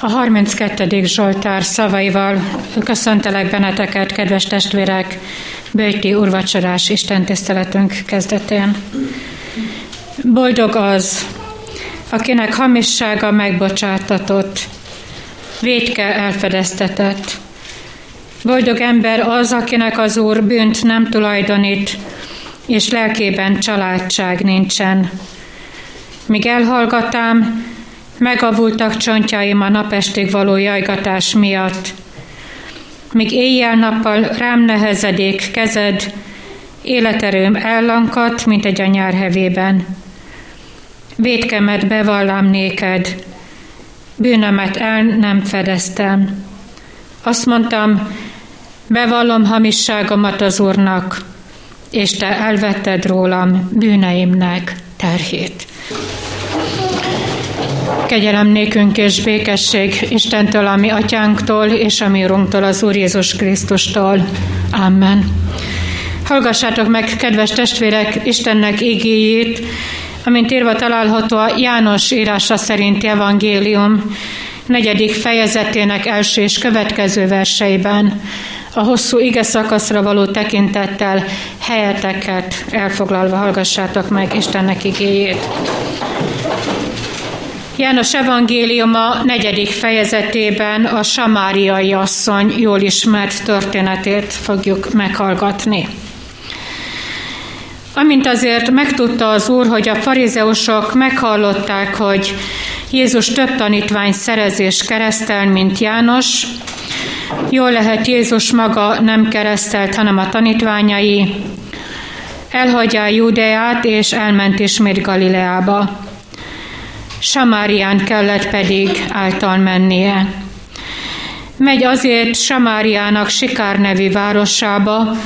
A 32. Zsoltár szavaival köszöntelek benneteket, kedves testvérek, Bőti urvacsorás Isten tiszteletünk kezdetén. Boldog az, akinek hamissága megbocsátatott, védke elfedeztetett. Boldog ember az, akinek az Úr bűnt nem tulajdonít, és lelkében családság nincsen. Míg elhallgatám, Megavultak csontjaim a napestig való jajgatás miatt. Míg éjjel-nappal rám nehezedék kezed, életerőm ellankat, mint egy anyár hevében. Védkemet bevallám néked, bűnömet el nem fedeztem. Azt mondtam, bevallom hamisságomat az Úrnak, és te elvetted rólam bűneimnek terhét. Kegyelem nékünk és békesség Istentől, a mi atyánktól, és a mi urunktól, az Úr Jézus Krisztustól. Amen. Hallgassátok meg, kedves testvérek, Istennek igéjét, amint írva található a János írása szerinti evangélium negyedik fejezetének első és következő verseiben, a hosszú ige szakaszra való tekintettel helyeteket elfoglalva hallgassátok meg Istennek igéjét. János evangéliuma negyedik fejezetében a samáriai asszony jól ismert történetét fogjuk meghallgatni. Amint azért megtudta az Úr, hogy a farizeusok meghallották, hogy Jézus több tanítvány szerezés keresztel, mint János, jól lehet Jézus maga nem keresztelt, hanem a tanítványai, elhagyja Judeát és elment ismét Galileába. Samárián kellett pedig által mennie. Megy azért Samáriának Sikár nevű városába,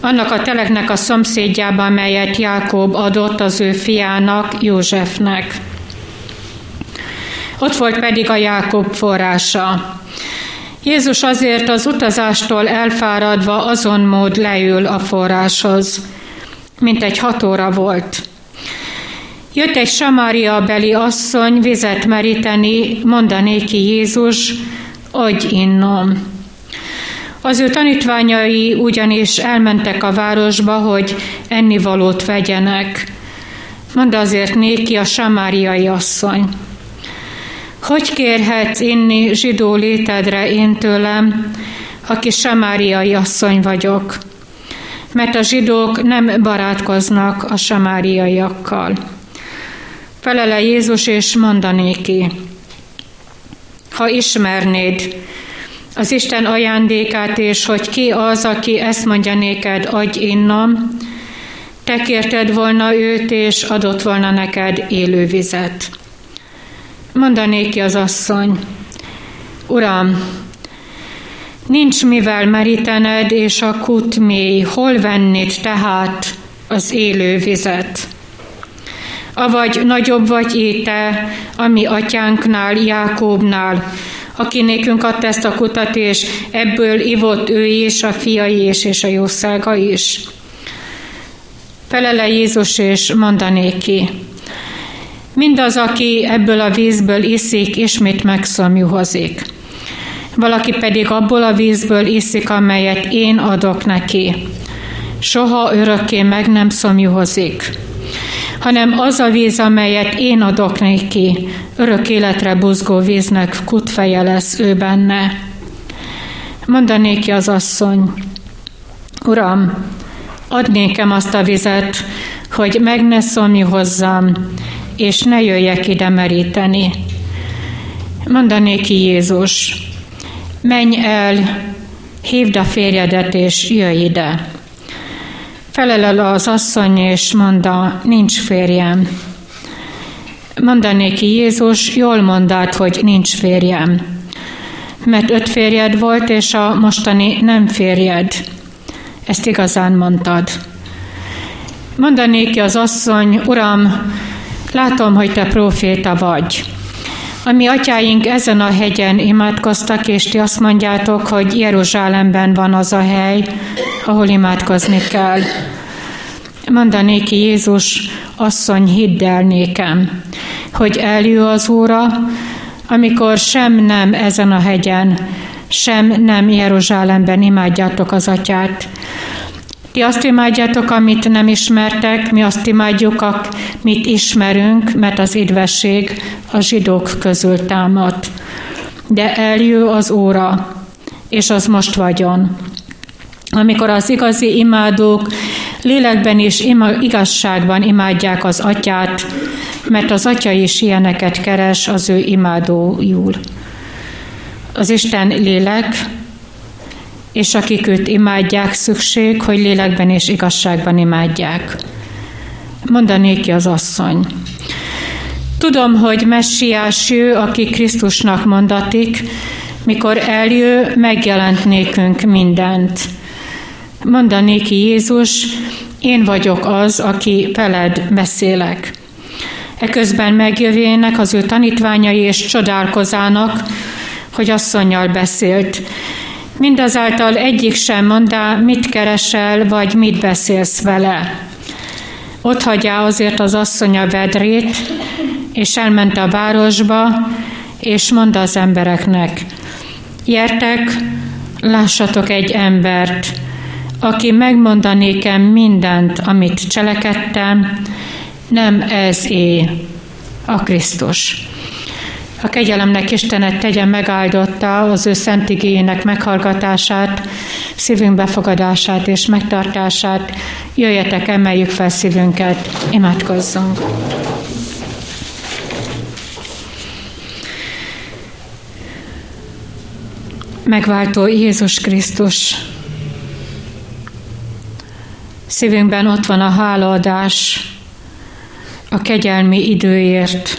annak a teleknek a szomszédjába, melyet Jákob adott az ő fiának, Józsefnek. Ott volt pedig a Jákob forrása. Jézus azért az utazástól elfáradva azon mód leül a forráshoz, mint egy hat óra volt. Jött egy Samária beli asszony vizet meríteni, mondanéki Jézus, adj innom. Az ő tanítványai ugyanis elmentek a városba, hogy ennivalót vegyenek. Mondd azért néki a samáriai asszony. Hogy kérhetsz inni zsidó létedre én tőlem, aki samáriai asszony vagyok? Mert a zsidók nem barátkoznak a samáriaiakkal. Felele Jézus és mondanéki, ha ismernéd az Isten ajándékát, és hogy ki az, aki ezt mondja néked, adj innom, te kérted volna őt, és adott volna neked élő vizet. Mondanéki az asszony, Uram, nincs mivel merítened, és a kut mély, hol vennéd tehát az élő vizet? Avagy nagyobb vagy éte, ami atyánknál, Jákóbnál, aki nékünk adta ezt a kutat, ebből ivott ő is, a fiai is, és a jószága is. Felele Jézus, és mondanéki, mindaz, aki ebből a vízből iszik, ismét megszomjuhozik. Valaki pedig abból a vízből iszik, amelyet én adok neki. Soha örökké meg nem szomjuhozik hanem az a víz, amelyet én adok neki, örök életre buzgó víznek kutfeje lesz ő benne. Mondanéki az asszony, Uram, add nékem azt a vizet, hogy meg ne szomj hozzám, és ne jöjjek ide meríteni. Mondanéki Jézus, menj el, hívd a férjedet, és jöjj ide. Felelel az asszony, és mondta, nincs férjem. Mondanéki Jézus, jól mondát, hogy nincs férjem. Mert öt férjed volt, és a mostani nem férjed. Ezt igazán mondtad. Mondanéki az asszony, Uram, látom, hogy te proféta vagy. A mi atyáink ezen a hegyen imádkoztak, és ti azt mondjátok, hogy Jeruzsálemben van az a hely, ahol imádkozni kell. Mondanéki Jézus, asszony, hidd el nékem, hogy eljő az óra, amikor sem nem ezen a hegyen, sem nem Jeruzsálemben imádjátok az atyát. Ti azt imádjátok, amit nem ismertek, mi azt imádjuk, amit ismerünk, mert az idvesség a zsidók közül támad. De eljő az óra, és az most vagyon, amikor az igazi imádók lélekben és igazságban imádják az atyát, mert az atya is ilyeneket keres az ő imádójul. Az Isten lélek, és akik őt imádják, szükség, hogy lélekben és igazságban imádják. Mondanék ki az asszony. Tudom, hogy messiás ő, aki Krisztusnak mondatik, mikor eljő, megjelent nékünk mindent. Mondanék ki Jézus, én vagyok az, aki veled beszélek. Eközben megjövének az ő tanítványai és csodálkozának, hogy asszonyjal beszélt. Mindazáltal egyik sem mondá, mit keresel, vagy mit beszélsz vele. Ott hagyja azért az asszony a vedrét, és elment a városba, és mondta az embereknek, Gyertek, lássatok egy embert, aki megmondanékem nékem mindent, amit cselekedtem, nem ez é, a Krisztus. A kegyelemnek Istenet tegye megáldotta az ő szent igényének meghallgatását, szívünk befogadását és megtartását. Jöjjetek, emeljük fel szívünket, imádkozzunk. Megváltó Jézus Krisztus, szívünkben ott van a hálaadás a kegyelmi időért,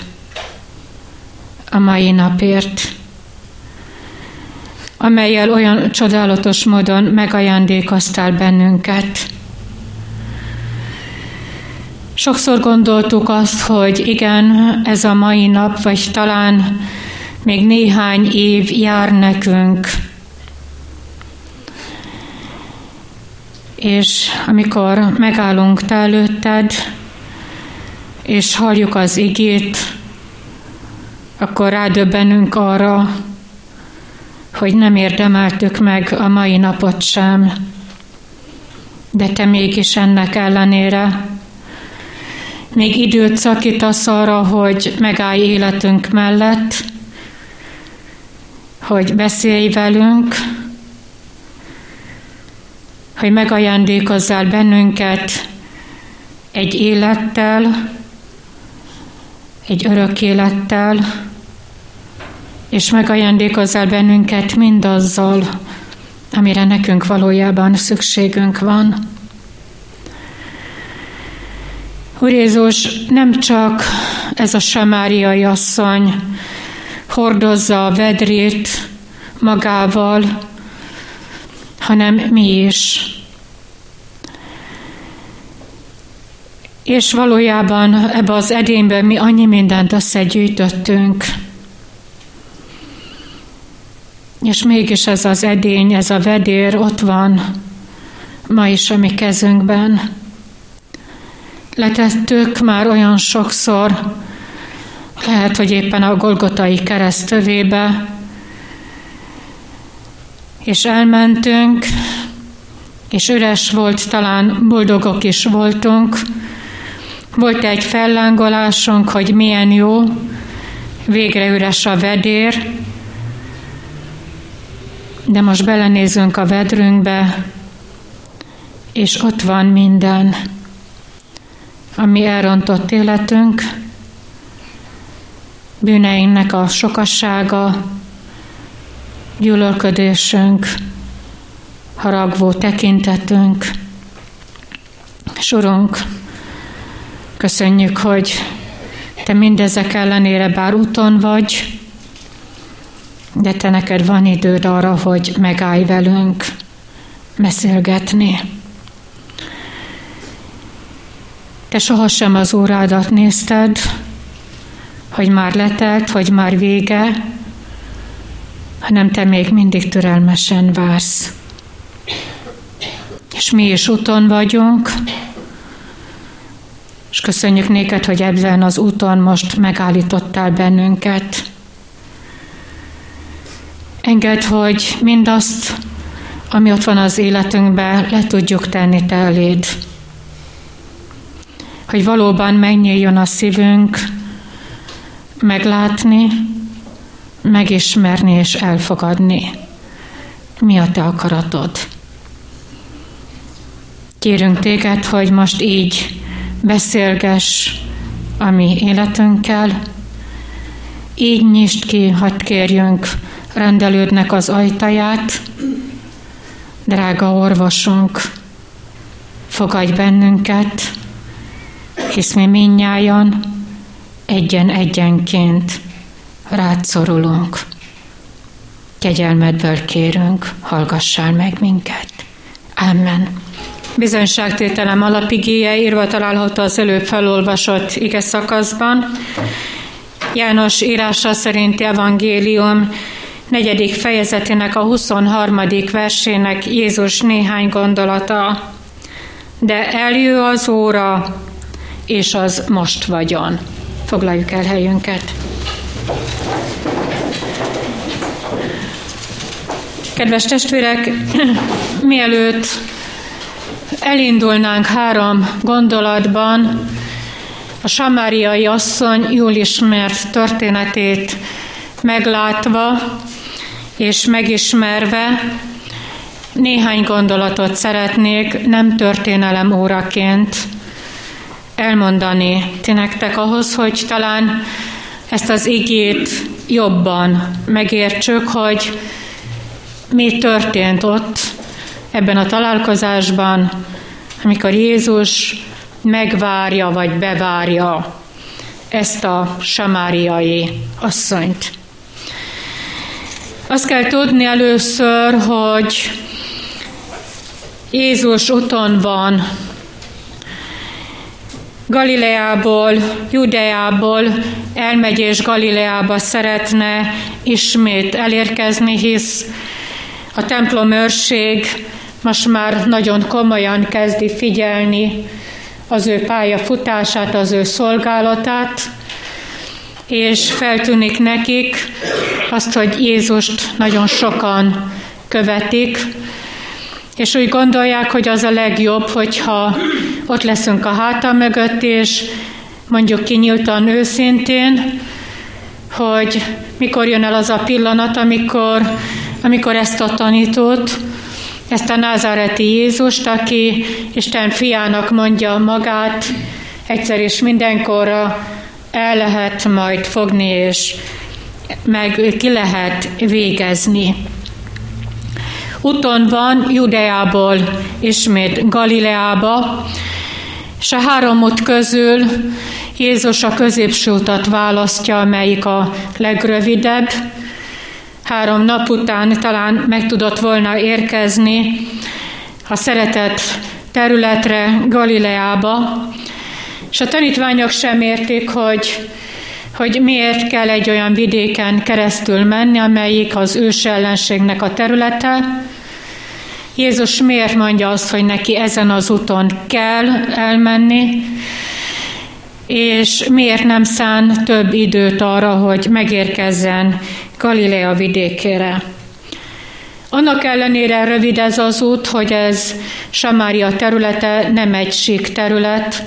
a mai napért, amelyel olyan csodálatos módon megajándékoztál bennünket. Sokszor gondoltuk azt, hogy igen, ez a mai nap, vagy talán még néhány év jár nekünk. És amikor megállunk te előtted, és halljuk az igét, akkor rádöbbenünk arra, hogy nem érdemeltük meg a mai napot sem, de te mégis ennek ellenére még időt szakítasz arra, hogy megállj életünk mellett, hogy beszélj velünk, hogy megajándékozzál bennünket egy élettel, egy örök élettel, és megajándékozzál bennünket mindazzal, amire nekünk valójában szükségünk van. Úr Jézus, nem csak ez a samáriai asszony hordozza a vedrét magával, hanem mi is. És valójában ebbe az edényben mi annyi mindent összegyűjtöttünk. És mégis ez az edény, ez a vedér ott van ma is a mi kezünkben. Letettük már olyan sokszor, lehet, hogy éppen a Golgotai kereszt tövébe, és elmentünk, és üres volt, talán boldogok is voltunk. Volt egy fellángolásunk, hogy milyen jó, végre üres a vedér, de most belenézünk a vedrünkbe, és ott van minden, ami elrontott életünk, bűneinknek a sokassága, gyűlölködésünk, haragvó tekintetünk. Sorunk, köszönjük, hogy te mindezek ellenére bár úton vagy, de te neked van időd arra, hogy megállj velünk beszélgetni. Te sohasem az órádat nézted, hogy már letelt, hogy már vége, hanem te még mindig türelmesen vársz. És mi is úton vagyunk, és köszönjük néked, hogy ebben az úton most megállítottál bennünket. Engedd, hogy mindazt, ami ott van az életünkben, le tudjuk tenni te eléd. Hogy valóban megnyíljon a szívünk, meglátni, megismerni és elfogadni. Mi a te akaratod? Kérünk téged, hogy most így beszélgess a mi életünkkel, így nyisd ki, hagyd kérjünk rendelődnek az ajtaját, drága orvosunk, fogadj bennünket, hisz mi minnyájan egyen-egyenként rád szorulunk. Kegyelmedből kérünk, hallgassál meg minket. Amen. Bizonyságtételem alapigéje írva található az előbb felolvasott ige szakaszban. János írása szerinti evangélium negyedik fejezetének a 23. versének Jézus néhány gondolata. De eljő az óra, és az most vagyon. Foglaljuk el helyünket. Kedves testvérek, mielőtt elindulnánk három gondolatban, a samáriai asszony jól ismert történetét meglátva és megismerve néhány gondolatot szeretnék nem történelem óraként elmondani ti nektek ahhoz, hogy talán ezt az igét jobban megértsük, hogy mi történt ott ebben a találkozásban, amikor Jézus megvárja vagy bevárja ezt a samáriai asszonyt. Azt kell tudni először, hogy Jézus úton van. Galileából, Judeából elmegy és Galileába szeretne ismét elérkezni, hisz a templom őrség most már nagyon komolyan kezdi figyelni az ő pályafutását, az ő szolgálatát, és feltűnik nekik azt, hogy Jézust nagyon sokan követik, és úgy gondolják, hogy az a legjobb, hogyha ott leszünk a háta mögött, és mondjuk kinyíltan őszintén, hogy mikor jön el az a pillanat, amikor, amikor ezt a tanítót, ezt a názáreti Jézust, aki Isten fiának mondja magát, egyszer és mindenkorra el lehet majd fogni, és meg ki lehet végezni. Úton van Judeából ismét Galileába, és a három út közül Jézus a középső utat választja, amelyik a legrövidebb. Három nap után talán meg tudott volna érkezni a szeretett területre, Galileába, és a tanítványok sem értik, hogy, hogy miért kell egy olyan vidéken keresztül menni, amelyik az ős ellenségnek a területe. Jézus miért mondja azt, hogy neki ezen az úton kell elmenni, és miért nem szán több időt arra, hogy megérkezzen Galilea vidékére. Annak ellenére rövid ez az út, hogy ez Samária területe nem egy sík terület,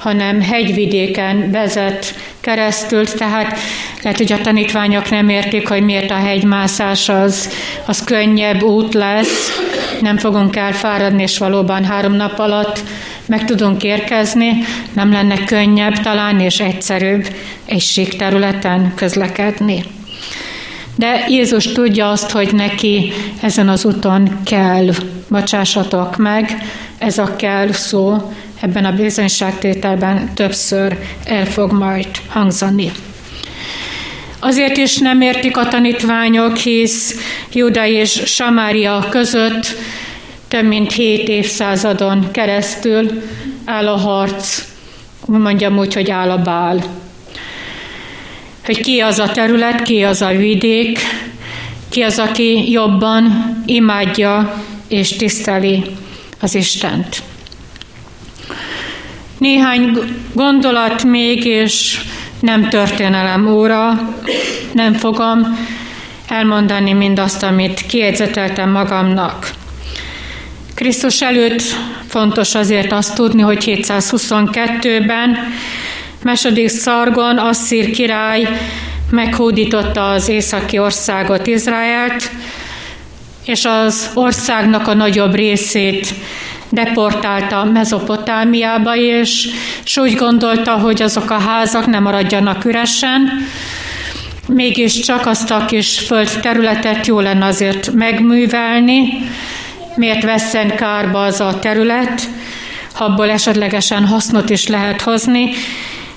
hanem hegyvidéken vezet keresztül, tehát lehet, hogy a tanítványok nem értik, hogy miért a hegymászás az, az könnyebb út lesz, nem fogunk elfáradni, és valóban három nap alatt meg tudunk érkezni, nem lenne könnyebb talán és egyszerűbb egy sík területen közlekedni. De Jézus tudja azt, hogy neki ezen az úton kell, bocsássatok meg, ez a kell szó ebben a bizonyságtételben többször el fog majd hangzani. Azért is nem értik a tanítványok, hisz Juda és Samária között több mint hét évszázadon keresztül áll a harc, mondjam úgy, hogy áll a bál. Hogy ki az a terület, ki az a vidék, ki az, aki jobban imádja és tiszteli az Istent. Néhány gondolat még, és nem történelem óra, nem fogom elmondani mindazt, amit kiegyzeteltem magamnak. Krisztus előtt fontos azért azt tudni, hogy 722-ben második Szargon Asszír király meghódította az északi országot, Izraelt, és az országnak a nagyobb részét deportálta Mezopotámiába, és, és úgy gondolta, hogy azok a házak nem maradjanak üresen, mégiscsak azt a kis föld területet jó lenne azért megművelni, miért vesszen kárba az a terület, abból esetlegesen hasznot is lehet hozni,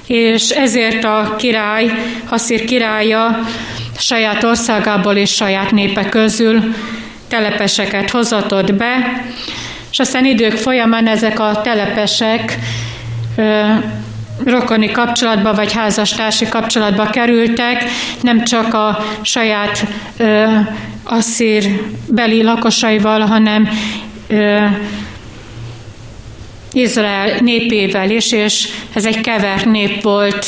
és ezért a király, Hasszír királya saját országából és saját népe közül telepeseket hozatott be, és aztán idők folyamán ezek a telepesek ö, rokoni kapcsolatba vagy házastársi kapcsolatba kerültek, nem csak a saját ö, asszír beli lakosaival, hanem ö, Izrael népével is, és ez egy kevert nép volt.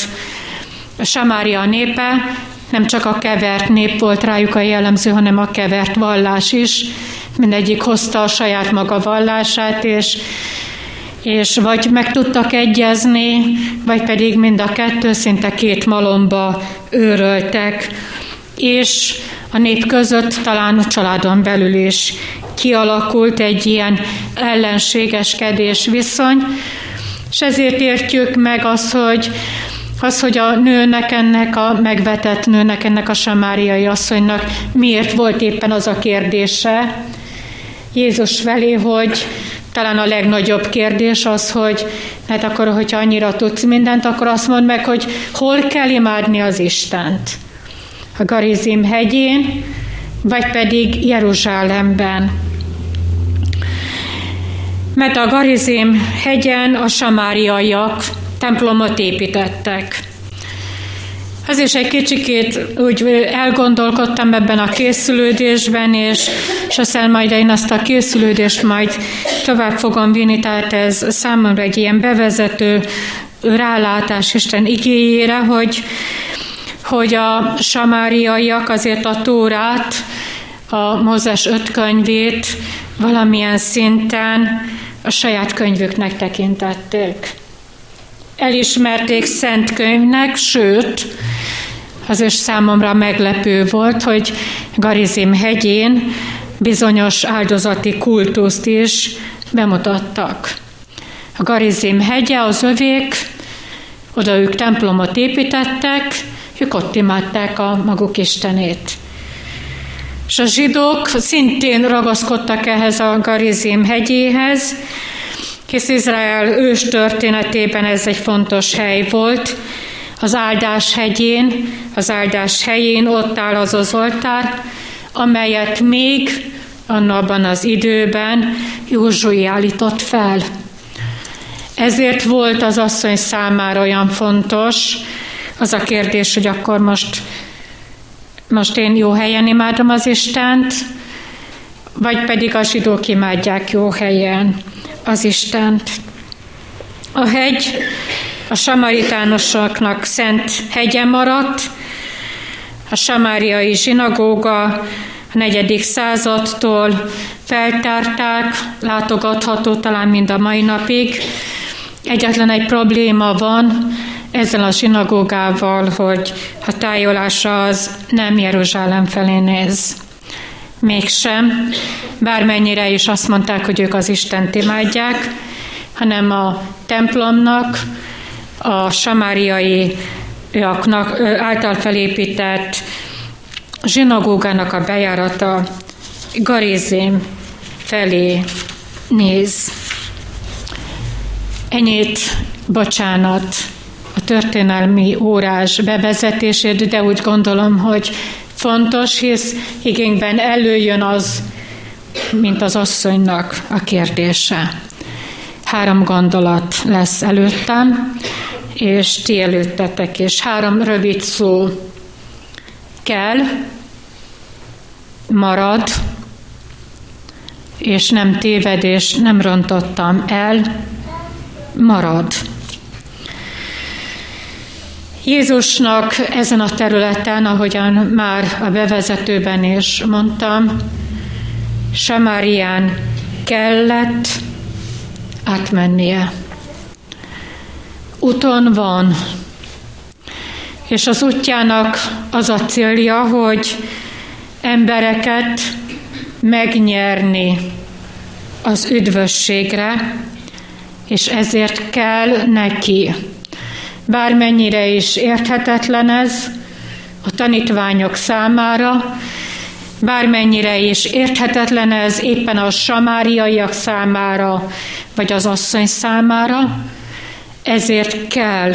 A Samária népe nem csak a kevert nép volt rájuk a jellemző, hanem a kevert vallás is. Mindegyik hozta a saját maga vallását, és, és vagy meg tudtak egyezni, vagy pedig mind a kettő szinte két malomba őröltek. És a nép között talán a családon belül is kialakult egy ilyen ellenségeskedés viszony, és ezért értjük meg azt, hogy az, hogy a nőnek ennek a megvetett nőnek, ennek a samáriai asszonynak miért volt éppen az a kérdése Jézus felé, hogy talán a legnagyobb kérdés az, hogy hát akkor, hogyha annyira tudsz mindent, akkor azt mondd meg, hogy hol kell imádni az Istent. A Garizim hegyén, vagy pedig Jeruzsálemben. Mert a Garizim hegyen a samáriaiak templomot építettek. Az is egy kicsikét úgy elgondolkodtam ebben a készülődésben, és, és aztán majd én azt a készülődést majd tovább fogom vinni, tehát ez számomra egy ilyen bevezető rálátás Isten igényére, hogy, hogy a samáriaiak azért a Tórát, a Mózes öt könyvét valamilyen szinten a saját könyvüknek tekintették. Elismerték szent könyvnek, sőt, az is számomra meglepő volt, hogy Garizim hegyén bizonyos áldozati kultuszt is bemutattak. A Garizim hegye az övék, oda ők templomot építettek, ők ott imádták a maguk istenét. És a zsidók szintén ragaszkodtak ehhez a Garizim hegyéhez, hisz Izrael ős történetében ez egy fontos hely volt. Az áldás hegyén, az áldás helyén ott áll az az oltár, amelyet még annabban az időben Józsui állított fel. Ezért volt az asszony számára olyan fontos az a kérdés, hogy akkor most most én jó helyen imádom az Istent, vagy pedig a zsidók imádják jó helyen az Istent. A hegy a samaritánosoknak szent hegye maradt, a samáriai zsinagóga a negyedik századtól feltárták, látogatható talán mind a mai napig. Egyetlen egy probléma van, ezzel a sinagógával, hogy a tájolása az nem Jeruzsálem felé néz. Mégsem, bármennyire is azt mondták, hogy ők az Istent imádják, hanem a templomnak, a samáriai által felépített zsinagógának a bejárata Garizim felé néz. Ennyit bocsánat a történelmi órás bevezetését, de úgy gondolom, hogy fontos, hisz igényben előjön az, mint az asszonynak a kérdése. Három gondolat lesz előttem, és ti előttetek, és három rövid szó kell, marad, és nem tévedés, nem rontottam el, marad. Jézusnak ezen a területen, ahogyan már a bevezetőben is mondtam, Samárián kellett átmennie. Úton van, és az útjának az a célja, hogy embereket megnyerni az üdvösségre, és ezért kell neki. Bármennyire is érthetetlen ez a tanítványok számára, bármennyire is érthetetlen ez éppen a samáriaiak számára, vagy az asszony számára, ezért kell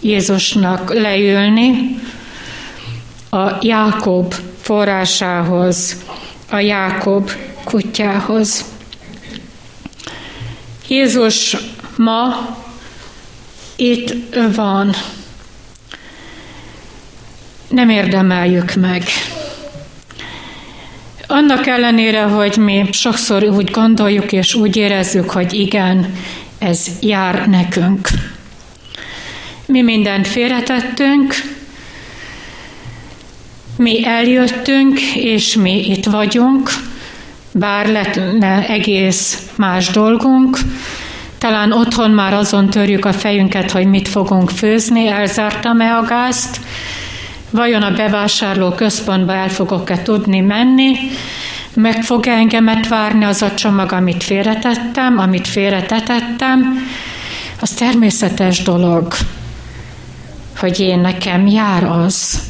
Jézusnak leülni a Jákob forrásához, a Jákob kutyához. Jézus ma itt van. Nem érdemeljük meg. Annak ellenére, hogy mi sokszor úgy gondoljuk és úgy érezzük, hogy igen, ez jár nekünk. Mi mindent félretettünk, mi eljöttünk, és mi itt vagyunk, bár lenne egész más dolgunk, talán otthon már azon törjük a fejünket, hogy mit fogunk főzni, elzártam-e a gázt, vajon a bevásárló központba el fogok-e tudni menni, meg fog -e engemet várni az a csomag, amit félretettem, amit félretetettem, az természetes dolog, hogy én nekem jár az,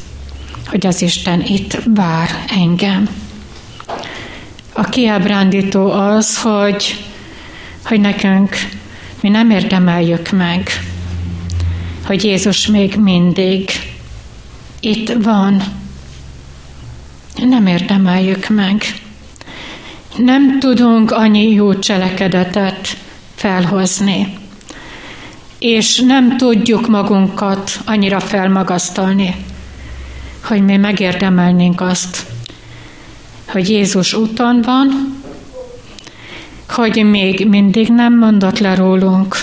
hogy az Isten itt vár engem. A kiábrándító az, hogy, hogy nekünk mi nem érdemeljük meg, hogy Jézus még mindig itt van. Nem érdemeljük meg. Nem tudunk annyi jó cselekedetet felhozni, és nem tudjuk magunkat annyira felmagasztalni, hogy mi megérdemelnénk azt, hogy Jézus úton van, hogy még mindig nem mondott le rólunk,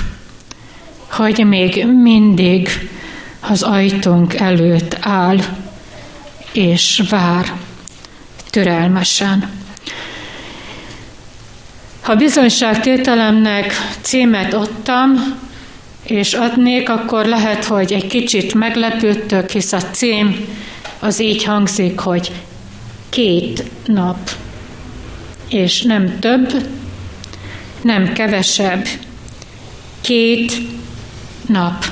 hogy még mindig az ajtónk előtt áll és vár türelmesen. Ha bizonyságtételemnek címet adtam, és adnék, akkor lehet, hogy egy kicsit meglepődtök, hisz a cím az így hangzik, hogy két nap, és nem több, nem kevesebb, két nap.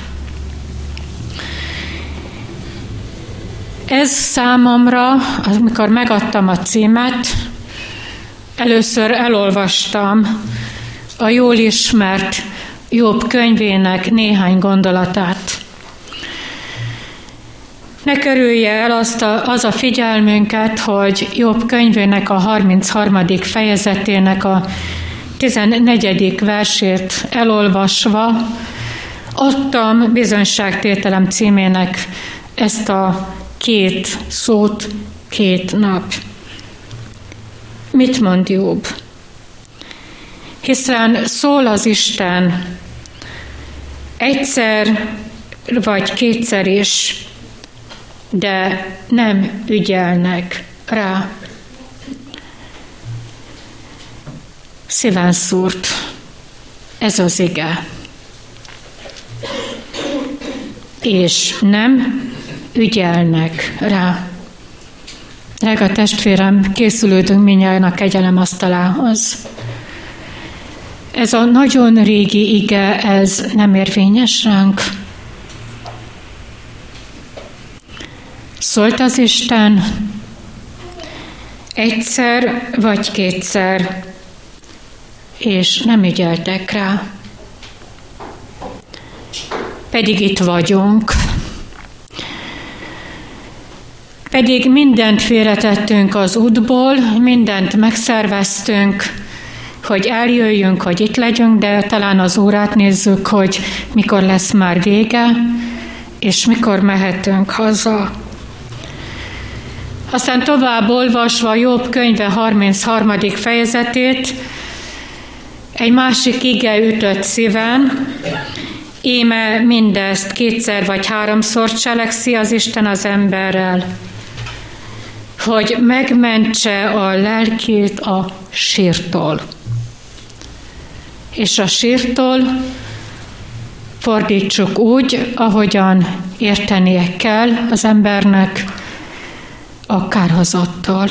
Ez számomra, amikor megadtam a címet, először elolvastam a jól ismert Jobb könyvének néhány gondolatát. Ne kerülje el azt a, az a figyelmünket, hogy Jobb könyvének a 33. fejezetének a 14. versét elolvasva adtam bizonyságtételem címének ezt a két szót, két nap. Mit mond Jobb? Hiszen szól az Isten egyszer vagy kétszer is, de nem ügyelnek rá. Szíven szúrt ez az ige. És nem ügyelnek rá. Drága testvérem, készülődünk minnyáján a kegyelem asztalához. Ez a nagyon régi ige, ez nem érvényes ránk. Szólt az Isten egyszer vagy kétszer, és nem ügyeltek rá. Pedig itt vagyunk. Pedig mindent félretettünk az útból, mindent megszerveztünk, hogy eljöjjünk, hogy itt legyünk, de talán az órát nézzük, hogy mikor lesz már vége, és mikor mehetünk haza. Aztán tovább olvasva Jobb könyve 33. fejezetét, egy másik ige ütött szíven, Íme mindezt kétszer vagy háromszor cselekszi az Isten az emberrel, hogy megmentse a lelkét a sírtól. És a sírtól fordítsuk úgy, ahogyan értenie kell az embernek a kárhozattól.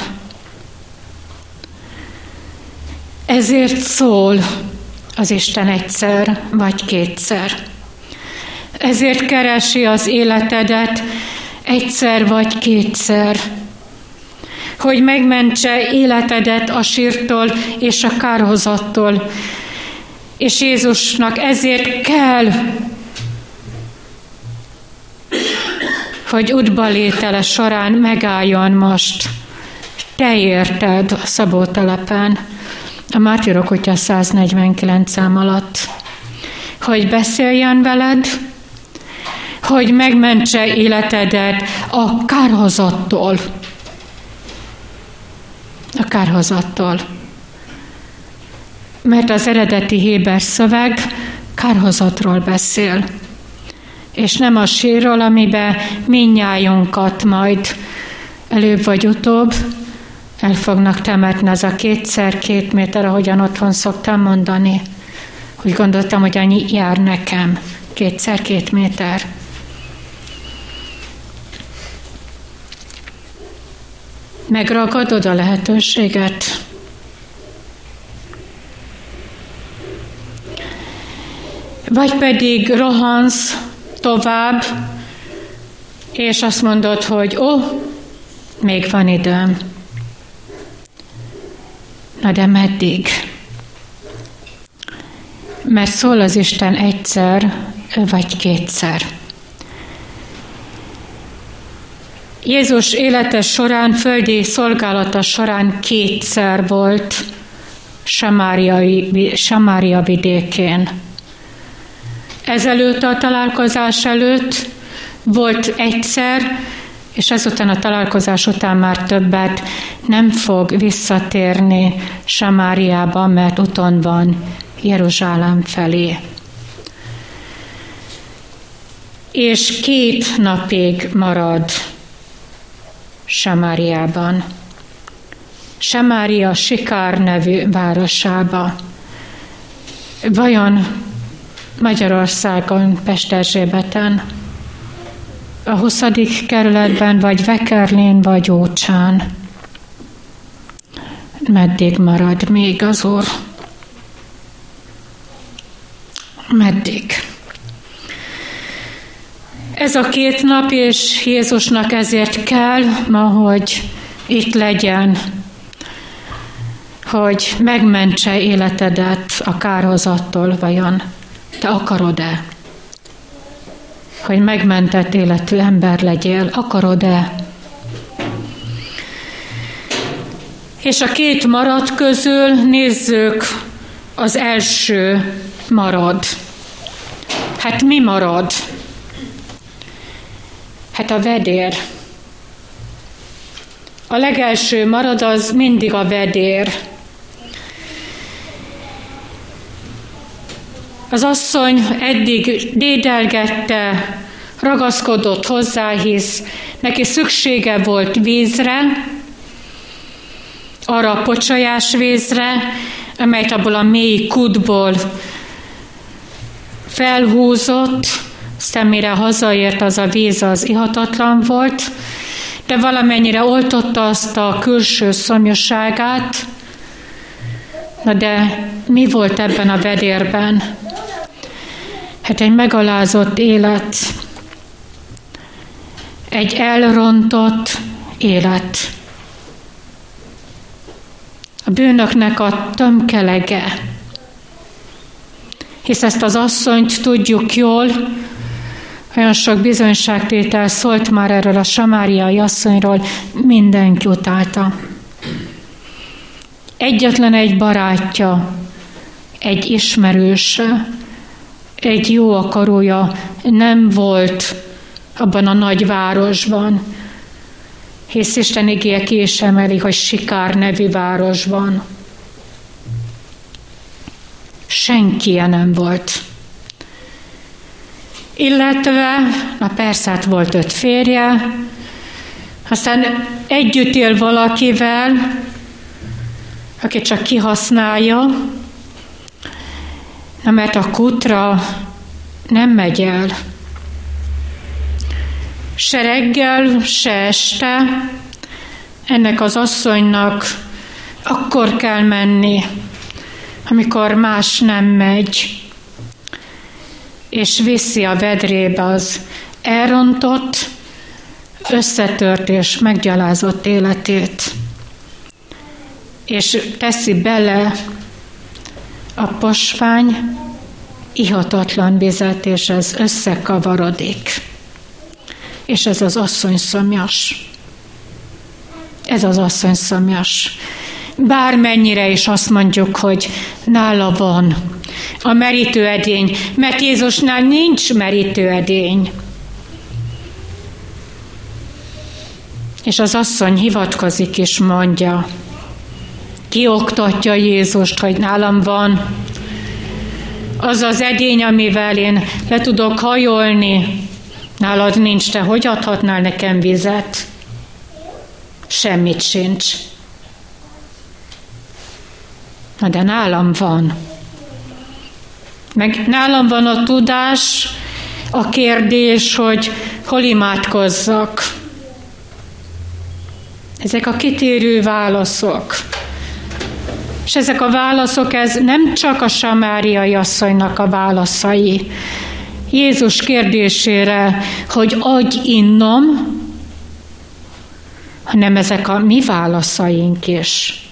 Ezért szól az Isten egyszer vagy kétszer. Ezért keresi az életedet egyszer vagy kétszer, hogy megmentse életedet a sírtól és a kárhozattól. És Jézusnak ezért kell, hogy útba létele során megálljon most. Te érted a szabótelepen, a Mártírok Kutya 149 szám alatt, hogy beszéljen veled, hogy megmentse életedet a kárhozattól. A kárhozattól. Mert az eredeti Héber szöveg kárhozatról beszél, és nem a sírról, amiben minnyájunkat majd előbb vagy utóbb el fognak temetni, az a kétszer két méter, ahogyan otthon szoktam mondani. Úgy gondoltam, hogy annyi jár nekem, kétszer két méter. megragadod a lehetőséget. Vagy pedig rohansz tovább, és azt mondod, hogy ó, még van időm. Na de meddig? Mert szól az Isten egyszer, vagy kétszer. Jézus élete során, földi szolgálata során kétszer volt Samária vidékén. Ezelőtt a találkozás előtt volt egyszer, és ezután a találkozás után már többet nem fog visszatérni Samáriába, mert uton van Jeruzsálem felé. És két napig marad Samáriában. Samária Sikár nevű városába. Vajon Magyarországon, Pesterzsébeten, a 20. kerületben, vagy Vekerlén, vagy Ócsán. Meddig marad még az Úr? Meddig? Ez a két nap, és Jézusnak ezért kell ma, hogy itt legyen, hogy megmentse életedet a kárhozattól, vajon te akarod-e? Hogy megmentett életű ember legyél, akarod-e? És a két marad közül nézzük, az első marad. Hát mi marad? Hát a vedér. A legelső marad az mindig a vedér. Az asszony eddig dédelgette, ragaszkodott hozzá, hisz neki szüksége volt vízre, arra a pocsajás vízre, amelyet abból a mély kútból felhúzott, Szemére hazaért az a víz az ihatatlan volt, de valamennyire oltotta azt a külső szomjúságát. Na de mi volt ebben a vedérben? Hát egy megalázott élet, egy elrontott élet. A bűnöknek a tömkelege. Hisz ezt az asszonyt tudjuk jól, olyan sok bizonyságtétel szólt már erről a samáriai asszonyról, mindenki utálta. Egyetlen egy barátja, egy ismerőse, egy jó akarója nem volt abban a nagy városban, hisz Isten igéje ki is hogy Sikár nevű városban. Senki nem volt. Illetve, na persze, hát volt öt férje, aztán együtt él valakivel, aki csak kihasználja, mert a kutra nem megy el. Se reggel, se este. Ennek az asszonynak akkor kell menni, amikor más nem megy, és viszi a vedrébe az elrontott, összetört és meggyalázott életét, és teszi bele a posvány ihatatlan vizet, és ez összekavarodik. És ez az asszony szomjas. Ez az asszony szomjas. Bármennyire is azt mondjuk, hogy nála van a merítőedény, mert Jézusnál nincs merítőedény. És az asszony hivatkozik és mondja, kioktatja Jézust, hogy nálam van az az edény, amivel én le tudok hajolni, nálad nincs, te hogy adhatnál nekem vizet? Semmit sincs. Na de nálam van. Meg nálam van a tudás, a kérdés, hogy hol imádkozzak. Ezek a kitérő válaszok. És ezek a válaszok, ez nem csak a samáriai asszonynak a válaszai. Jézus kérdésére, hogy adj innom, hanem ezek a mi válaszaink is.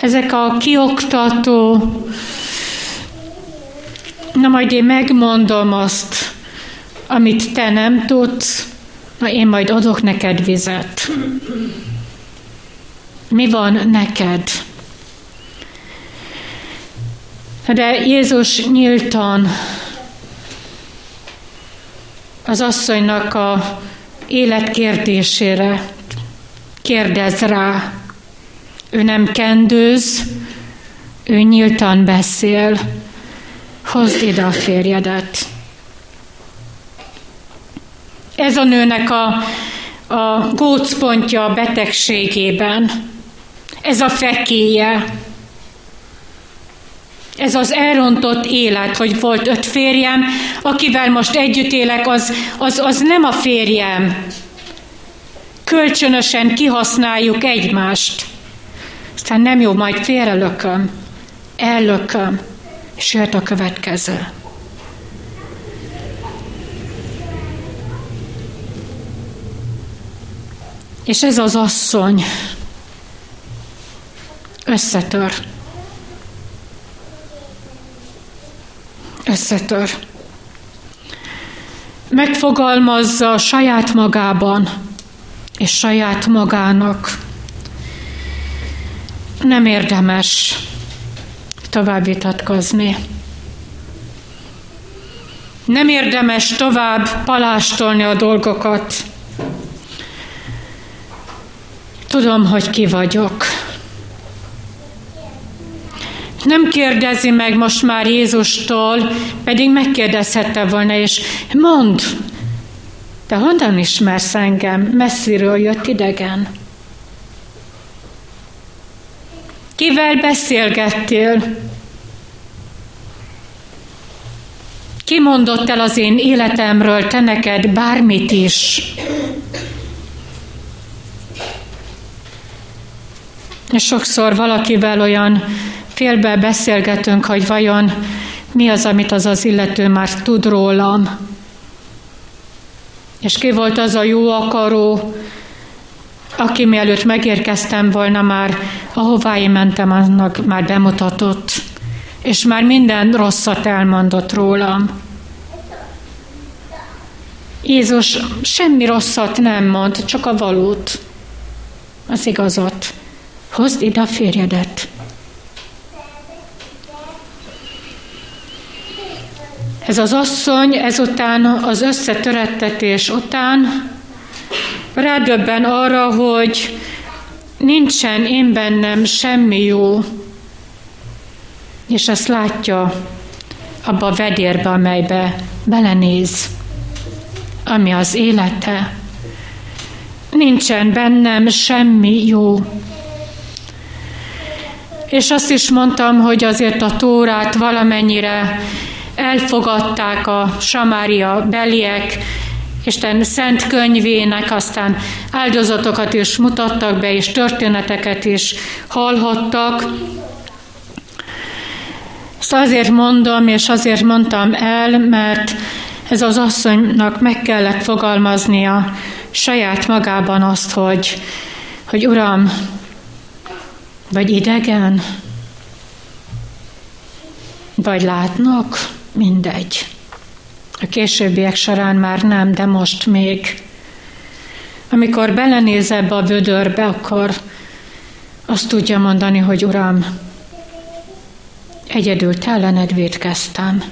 Ezek a kioktató, na majd én megmondom azt, amit te nem tudsz, na én majd adok neked vizet. Mi van neked? De Jézus nyíltan az asszonynak a életkérdésére kérdez rá. Ő nem kendőz, ő nyíltan beszél. Hozd ide a férjedet. Ez a nőnek a, a gócpontja a betegségében. Ez a fekéje. Ez az elrontott élet, hogy volt öt férjem, akivel most együtt élek, az, az, az nem a férjem. Kölcsönösen kihasználjuk egymást. Aztán nem jó, majd félrelököm, ellököm, és jött a következő. És ez az asszony összetör. Összetör. Megfogalmazza saját magában és saját magának. Nem érdemes tovább vitatkozni. Nem érdemes tovább palástolni a dolgokat. Tudom, hogy ki vagyok. Nem kérdezi meg most már Jézustól, pedig megkérdezhette volna, és mond, te honnan ismersz engem? Messziről jött idegen. Kivel beszélgettél? Ki mondott el az én életemről te neked bármit is? És sokszor valakivel olyan félbe beszélgetünk, hogy vajon mi az, amit az az illető már tud rólam. És ki volt az a jó akaró, aki mielőtt megérkeztem volna már, ahová én mentem, annak már bemutatott, és már minden rosszat elmondott rólam. Jézus semmi rosszat nem mond, csak a valót, az igazat. Hozd ide a férjedet. Ez az asszony ezután az összetörettetés után rádöbben arra, hogy nincsen én bennem semmi jó, és ezt látja abba a vedérbe, amelybe belenéz, ami az élete. Nincsen bennem semmi jó. És azt is mondtam, hogy azért a Tórát valamennyire elfogadták a Samária beliek, Isten szent könyvének, aztán áldozatokat is mutattak be, és történeteket is hallhattak. Ezt azért mondom, és azért mondtam el, mert ez az asszonynak meg kellett fogalmaznia saját magában azt, hogy, hogy Uram, vagy idegen, vagy látnak, mindegy. A későbbiek során már nem, de most még. Amikor belenéz ebbe a vödörbe, akkor azt tudja mondani, hogy Uram, egyedül te ellened védkeztem.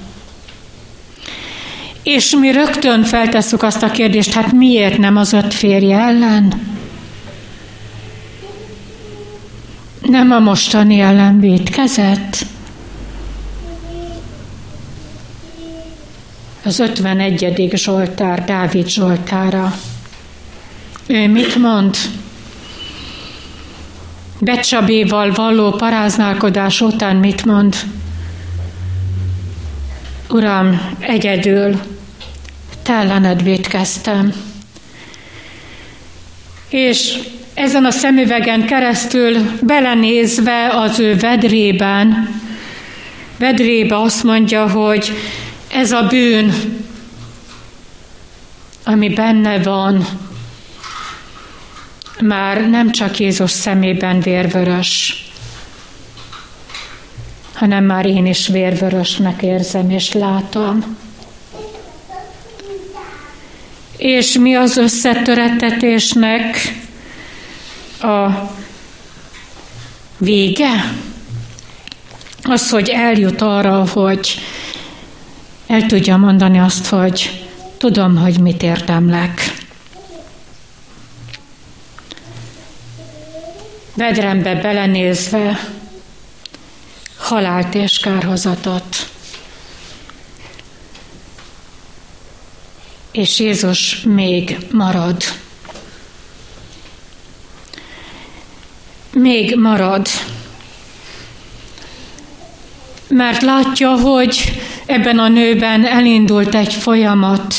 És mi rögtön feltesszük azt a kérdést, hát miért nem az öt férje ellen? Nem a mostani ellen védkezett? Az 51. Zsoltár, Dávid Zsoltára. Ő mit mond? Becsabéval való paráználkodás után mit mond? Uram, egyedül, te ellened védkeztem. És ezen a szemüvegen keresztül belenézve az ő vedrében, vedrébe azt mondja, hogy ez a bűn, ami benne van, már nem csak Jézus szemében vérvörös, hanem már én is vérvörösnek érzem és látom. És mi az összetöretetésnek a vége? Az, hogy eljut arra, hogy el tudja mondani azt, hogy tudom, hogy mit érdemlek. Vedrembe belenézve halált és kárhozatot. És Jézus még marad. Még marad. Mert látja, hogy ebben a nőben elindult egy folyamat,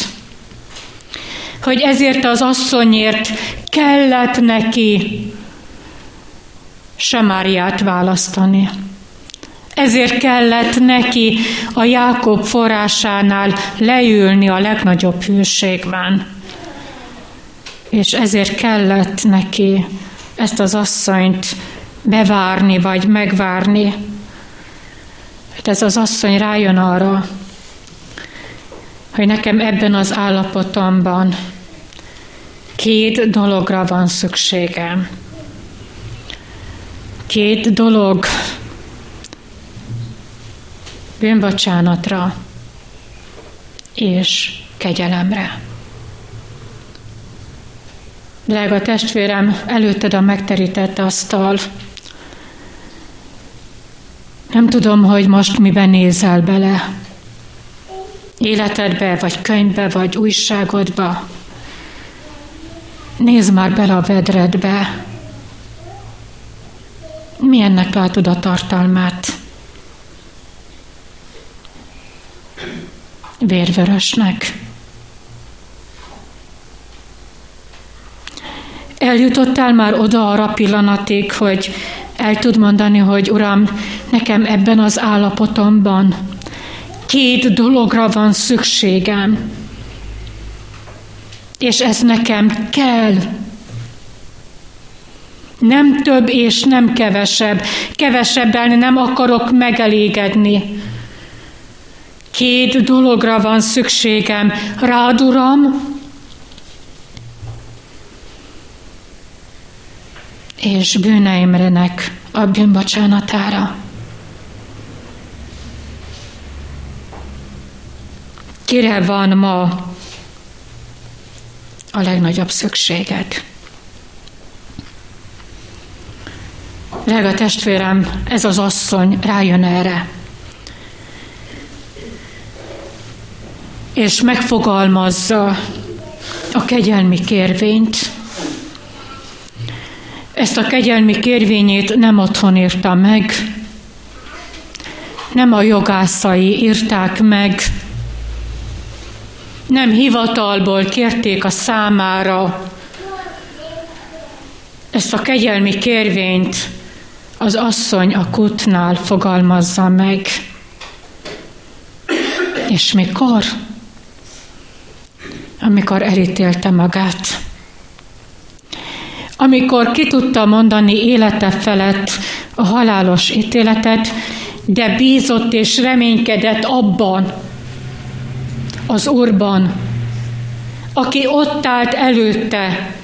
hogy ezért az asszonyért kellett neki Semáriát választani. Ezért kellett neki a Jákob forrásánál leülni a legnagyobb hűségben. És ezért kellett neki ezt az asszonyt bevárni vagy megvárni. Hát ez az asszony rájön arra, hogy nekem ebben az állapotomban két dologra van szükségem. Két dolog bűnbocsánatra és kegyelemre. Drága testvérem, előtted a megterített asztal. Nem tudom, hogy most miben nézel bele. Életedbe, vagy könyvbe, vagy újságodba. Nézd már bele a vedredbe. Milyennek látod a tartalmát? Vérvörösnek. Eljutottál már oda arra pillanatig, hogy el tud mondani, hogy Uram, nekem ebben az állapotomban két dologra van szükségem, és ez nekem kell. Nem több és nem kevesebb. Kevesebben nem akarok megelégedni. Két dologra van szükségem. Rád, Uram, és bűneimrenek a bűnbocsánatára. Kire van ma a legnagyobb szükséged? Drága testvérem, ez az asszony rájön erre. és megfogalmazza a kegyelmi kérvényt. Ezt a kegyelmi kérvényét nem otthon írta meg, nem a jogászai írták meg, nem hivatalból kérték a számára ezt a kegyelmi kérvényt az asszony a kutnál fogalmazza meg. És mikor? Amikor elítélte magát. Amikor ki tudta mondani élete felett a halálos ítéletet, de bízott és reménykedett abban, az Úrban, aki ott állt előtte,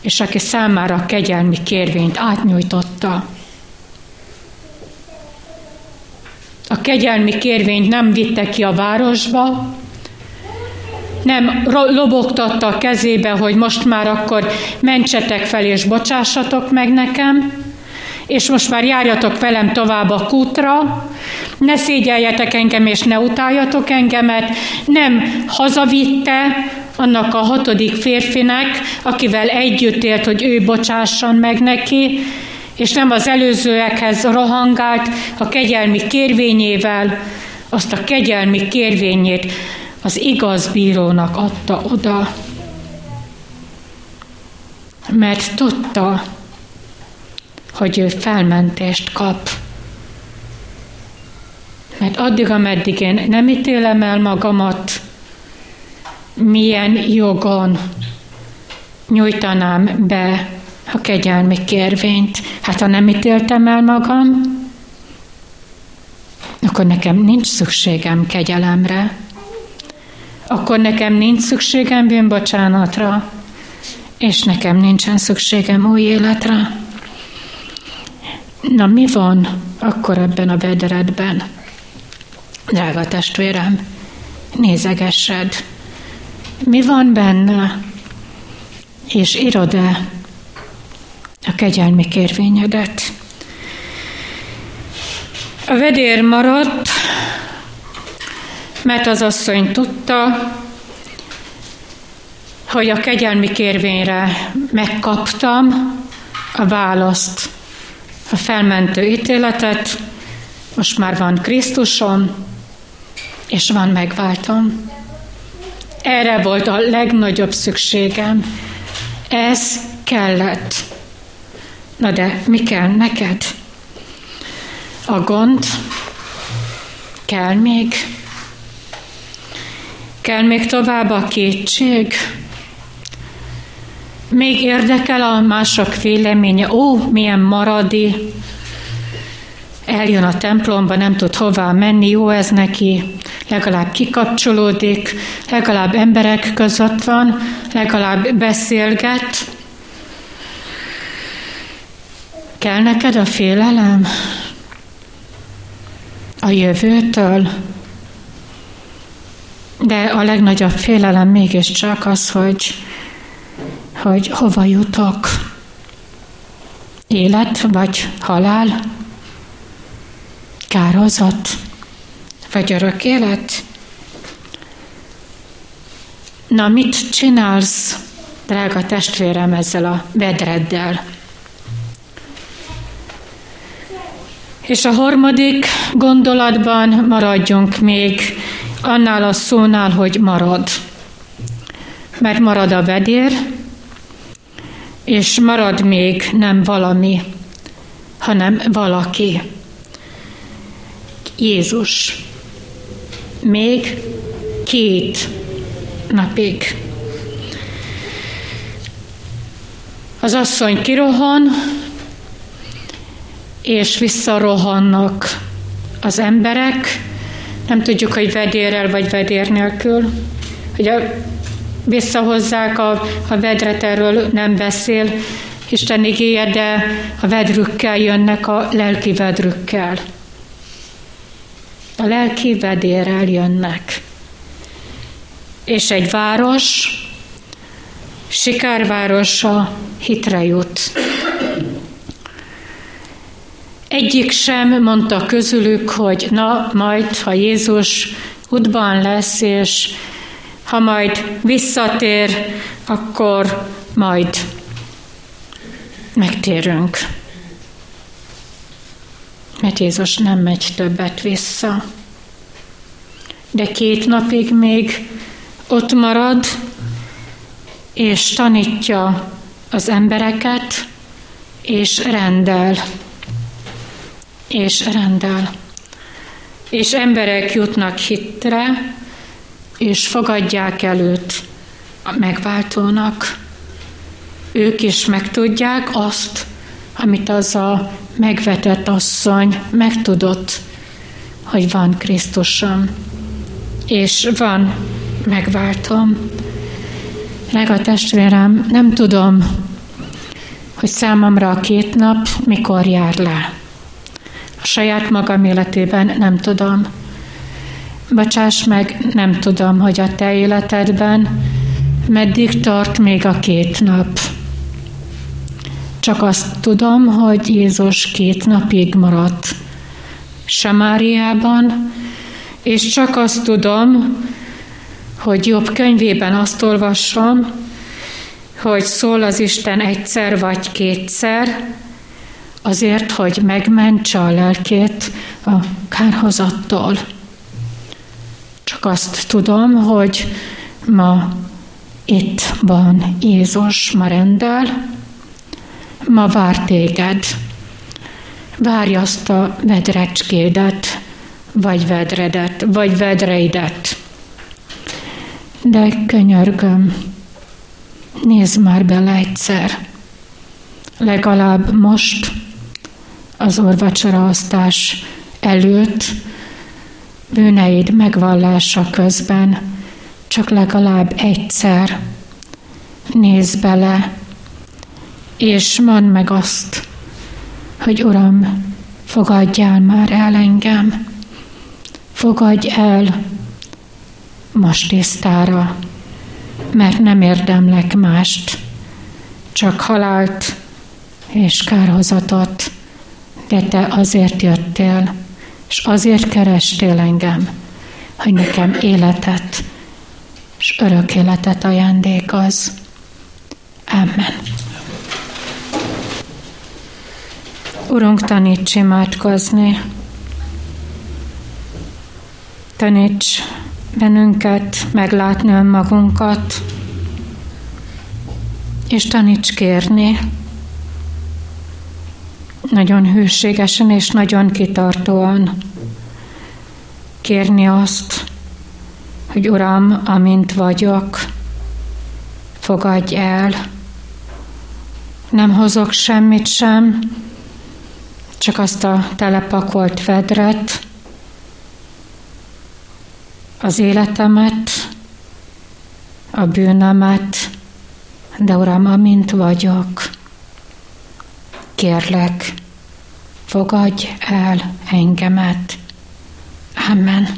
és aki számára a kegyelmi kérvényt átnyújtotta. A kegyelmi kérvényt nem vitte ki a városba, nem lobogtatta a kezébe, hogy most már akkor mentsetek fel és bocsássatok meg nekem, és most már járjatok velem tovább a kútra, ne szégyeljetek engem, és ne utáljatok engemet. Nem hazavitte annak a hatodik férfinek, akivel együtt élt, hogy ő bocsásson meg neki, és nem az előzőekhez rohangált a kegyelmi kérvényével, azt a kegyelmi kérvényét az igaz bírónak adta oda. Mert tudta, hogy ő felmentést kap. Mert addig, ameddig én nem ítélem el magamat, milyen jogon nyújtanám be a kegyelmi kérvényt. Hát ha nem ítéltem el magam, akkor nekem nincs szükségem kegyelemre. Akkor nekem nincs szükségem bűnbocsánatra, és nekem nincsen szükségem új életre. Na mi van akkor ebben a vederedben? Drága testvérem, nézegessed, mi van benne, és írod-e a kegyelmi kérvényedet? A vedér maradt, mert az asszony tudta, hogy a kegyelmi kérvényre megkaptam a választ a felmentő ítéletet, most már van Krisztusom, és van megváltom. Erre volt a legnagyobb szükségem. Ez kellett. Na de mi kell neked? A gond kell még? Kell még tovább a kétség? Még érdekel a mások véleménye, ó, milyen maradi, eljön a templomba, nem tud hová menni, jó ez neki, legalább kikapcsolódik, legalább emberek között van, legalább beszélget. Kell neked a félelem? A jövőtől? De a legnagyobb félelem mégiscsak az, hogy hogy hova jutok. Élet vagy halál? Kározat? Vagy örök élet? Na, mit csinálsz, drága testvérem, ezzel a vedreddel? És a harmadik gondolatban maradjunk még annál a szónál, hogy marad. Mert marad a vedér, és marad még nem valami, hanem valaki. Jézus. Még két napig. Az asszony kirohan, és visszarohannak az emberek, nem tudjuk, hogy vedérrel vagy vedér nélkül. Ugye visszahozzák a, a vedret, erről nem beszél Isten igéje, de a vedrükkel jönnek a lelki vedrükkel. A lelki vedérrel jönnek. És egy város, sikárvárosa hitre jut. Egyik sem mondta közülük, hogy na, majd, ha Jézus útban lesz, és Ha majd visszatér, akkor majd megtérünk. Mert Jézus nem megy többet vissza. De két napig még ott marad, és tanítja az embereket, és rendel. És rendel. És emberek jutnak hitre, és fogadják el őt a megváltónak. Ők is megtudják azt, amit az a megvetett asszony megtudott, hogy van Krisztusom, és van megváltom. Drága testvérem, nem tudom, hogy számomra a két nap mikor jár le. Saját magam életében nem tudom. Bocsáss meg, nem tudom, hogy a te életedben meddig tart még a két nap. Csak azt tudom, hogy Jézus két napig maradt Samáriában, és csak azt tudom, hogy jobb könyvében azt olvasom, hogy szól az Isten egyszer vagy kétszer, azért, hogy megmentse a lelkét a kárhozattól. Csak azt tudom, hogy ma itt van Jézus, ma rendel, ma vár téged. Várj azt a vedrecskédet, vagy vedredet, vagy vedreidet. De könyörgöm, nézd már bele egyszer. Legalább most az orvacsoraosztás előtt, bűneid megvallása közben, csak legalább egyszer nézz bele, és mondd meg azt, hogy Uram, fogadjál már el engem, fogadj el most tisztára, mert nem érdemlek mást, csak halált és kárhozatot, de te azért jöttél, és azért kerestél engem, hogy nekem életet és örök életet ajándékoz. Amen. Urunk, taníts imádkozni. Taníts bennünket meglátni önmagunkat, és taníts kérni. Nagyon hűségesen és nagyon kitartóan kérni azt, hogy Uram, amint vagyok, fogadj el. Nem hozok semmit sem, csak azt a telepakolt vedret, az életemet, a bűnömet, de Uram, amint vagyok, kérlek, fogadj el engemet. Amen.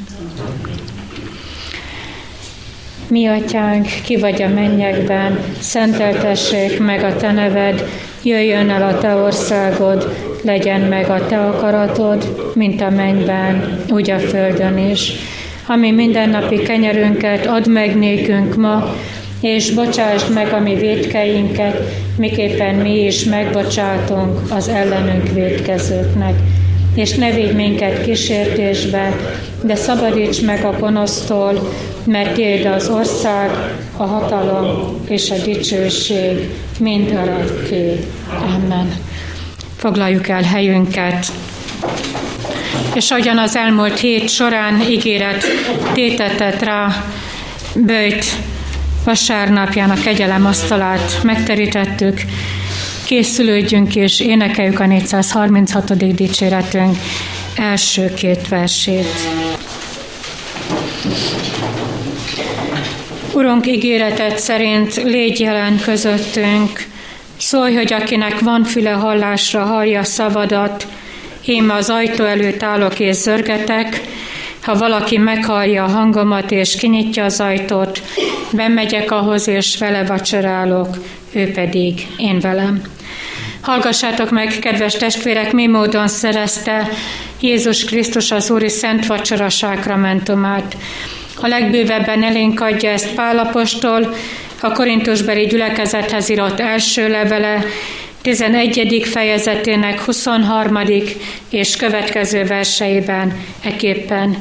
Mi atyánk, ki vagy a mennyekben, szenteltessék meg a te neved, jöjjön el a te országod, legyen meg a te akaratod, mint a mennyben, úgy a földön is. Ami mindennapi kenyerünket add meg nékünk ma, és bocsásd meg a mi védkeinket, miképpen mi is megbocsátunk az ellenünk védkezőknek. És ne védj minket kísértésbe, de szabadíts meg a gonosztól, mert Tiéd az ország, a hatalom és a dicsőség mind örökké. Amen. Foglaljuk el helyünket. És ahogyan az elmúlt hét során ígéret tétetett rá, bőjt vasárnapján a kegyelem asztalát megterítettük, készülődjünk és énekeljük a 436. dicséretünk első két versét. Urunk ígéretet szerint légy jelen közöttünk, szólj, hogy akinek van füle hallásra, hallja szavadat, én az ajtó előtt állok és zörgetek, ha valaki meghallja a hangomat és kinyitja az ajtót, bemegyek ahhoz és vele vacsorálok, ő pedig én velem. Hallgassátok meg, kedves testvérek, mi módon szerezte Jézus Krisztus az Úri Szent Vacsora sákramentumát. A legbővebben elénk adja ezt Pálapostól, a Korintusbeli gyülekezethez írott első levele, 11. fejezetének 23. és következő verseiben eképpen.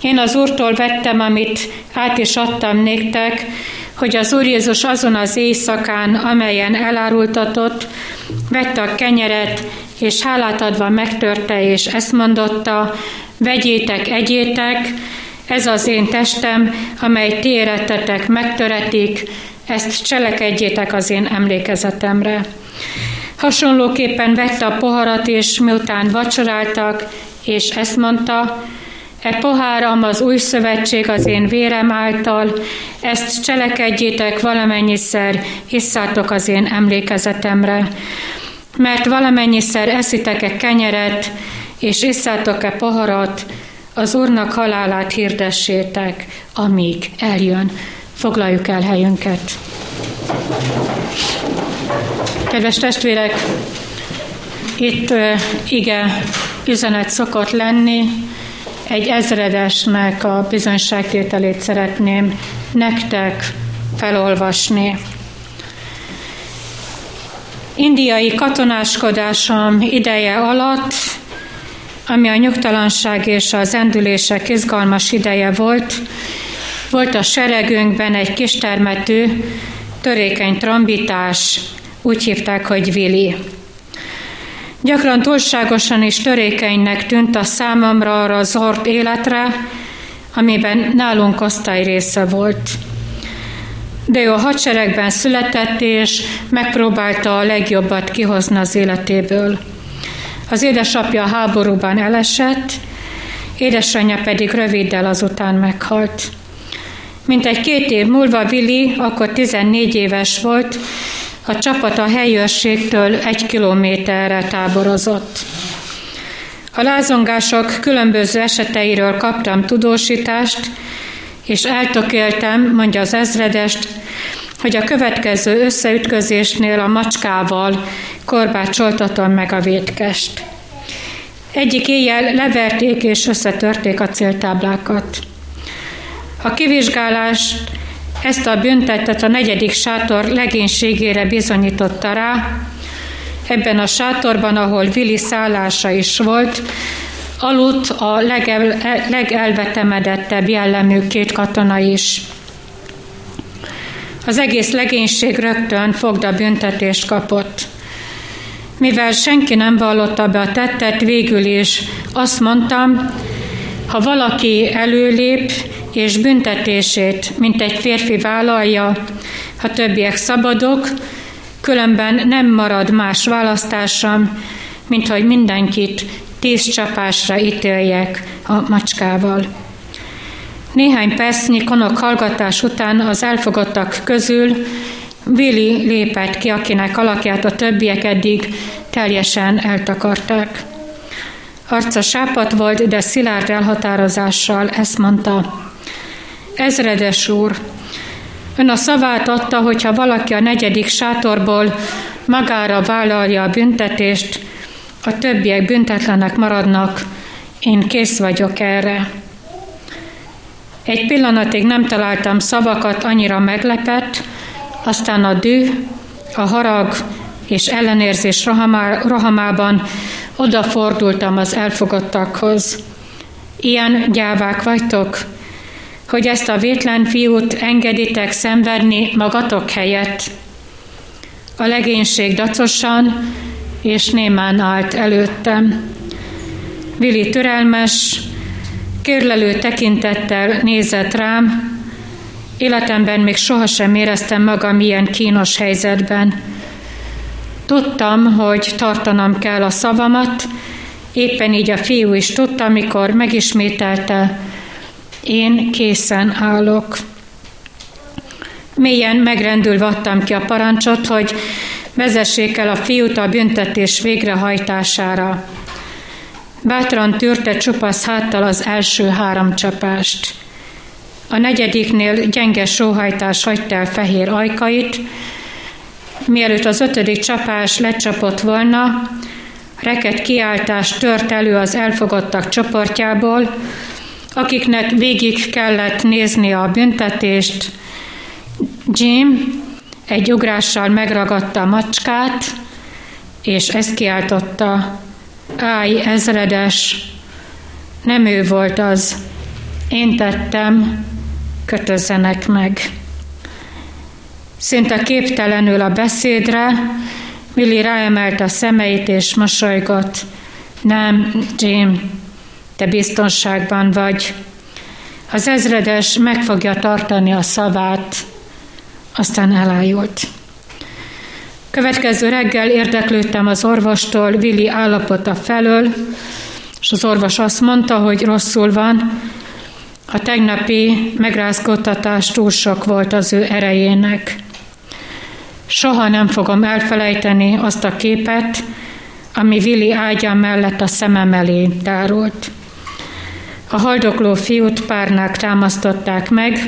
Én az Úrtól vettem, amit át is adtam néktek, hogy az Úr Jézus azon az éjszakán, amelyen elárultatott, vette a kenyeret, és hálát adva megtörte, és ezt mondotta, vegyétek, egyétek, ez az én testem, amely ti érettetek, megtöretik, ezt cselekedjétek az én emlékezetemre. Hasonlóképpen vette a poharat, és miután vacsoráltak, és ezt mondta, E poháram az új szövetség az én vérem által, ezt cselekedjétek valamennyiszer, hisszátok az én emlékezetemre. Mert valamennyiszer eszitek-e kenyeret, és isszátok-e poharat, az Úrnak halálát hirdessétek, amíg eljön. Foglaljuk el helyünket. Kedves testvérek, itt ige üzenet szokott lenni, egy ezredesnek a bizonyságtételét szeretném nektek felolvasni. Indiai katonáskodásom ideje alatt, ami a nyugtalanság és az endülések izgalmas ideje volt, volt a seregünkben egy kistermetű, törékeny trombitás, úgy hívták, hogy Vili. Gyakran túlságosan és törékenynek tűnt a számomra arra az életre, amiben nálunk osztály része volt. De ő a hadseregben született, és megpróbálta a legjobbat kihozni az életéből. Az édesapja háborúban elesett, édesanyja pedig röviddel azután meghalt. Mint egy két év múlva Vili, akkor 14 éves volt, a csapat a helyőrségtől egy kilométerre táborozott. A lázongások különböző eseteiről kaptam tudósítást, és eltökéltem, mondja az ezredest, hogy a következő összeütközésnél a macskával korbácsoltatom meg a vétkest. Egyik éjjel leverték és összetörték a céltáblákat. A kivizsgálást ezt a büntetet a negyedik sátor legénységére bizonyította rá. Ebben a sátorban, ahol Vili szállása is volt, aludt a legel, legelvetemedettebb jellemű két katona is. Az egész legénység rögtön fogda büntetést kapott. Mivel senki nem vallotta be a tettet, végül is azt mondtam, ha valaki előlép és büntetését, mint egy férfi vállalja, ha többiek szabadok, különben nem marad más választásom, mint hogy mindenkit tíz csapásra ítéljek a macskával. Néhány percnyi konok hallgatás után az elfogadtak közül Vili lépett ki, akinek alakját a többiek eddig teljesen eltakarták. Arca sápat volt, de szilárd elhatározással ezt mondta. Ezredes úr, ön a szavát adta, hogyha valaki a negyedik sátorból magára vállalja a büntetést, a többiek büntetlenek maradnak, én kész vagyok erre. Egy pillanatig nem találtam szavakat, annyira meglepett, aztán a düh, a harag és ellenérzés rohamá, rohamában odafordultam az elfogadtakhoz. Ilyen gyávák vagytok, hogy ezt a vétlen fiút engeditek szenvedni magatok helyett. A legénység dacosan és némán állt előttem. Vili türelmes, kérlelő tekintettel nézett rám, életemben még sohasem éreztem magam ilyen kínos helyzetben. Tudtam, hogy tartanom kell a szavamat, éppen így a fiú is tudta, amikor megismételte, én készen állok. Mélyen megrendülve adtam ki a parancsot, hogy vezessék el a fiút a büntetés végrehajtására. Bátran tűrte csupasz háttal az első három csapást. A negyediknél gyenge sóhajtás hagyta el fehér ajkait, mielőtt az ötödik csapás lecsapott volna, reket kiáltás tört elő az elfogadtak csoportjából, akiknek végig kellett nézni a büntetést, Jim egy ugrással megragadta a macskát, és ezt kiáltotta, állj ezredes, nem ő volt az, én tettem, kötözzenek meg. Szinte képtelenül a beszédre, Millie ráemelt a szemeit és mosolygott. Nem, Jim, te biztonságban vagy. Az ezredes meg fogja tartani a szavát, aztán elájult. Következő reggel érdeklődtem az orvostól Vili állapota felől, és az orvos azt mondta, hogy rosszul van. A tegnapi megrázkódtatás túl sok volt az ő erejének. Soha nem fogom elfelejteni azt a képet, ami Vili ágya mellett a szemem elé tárult. A haldokló fiút párnák támasztották meg,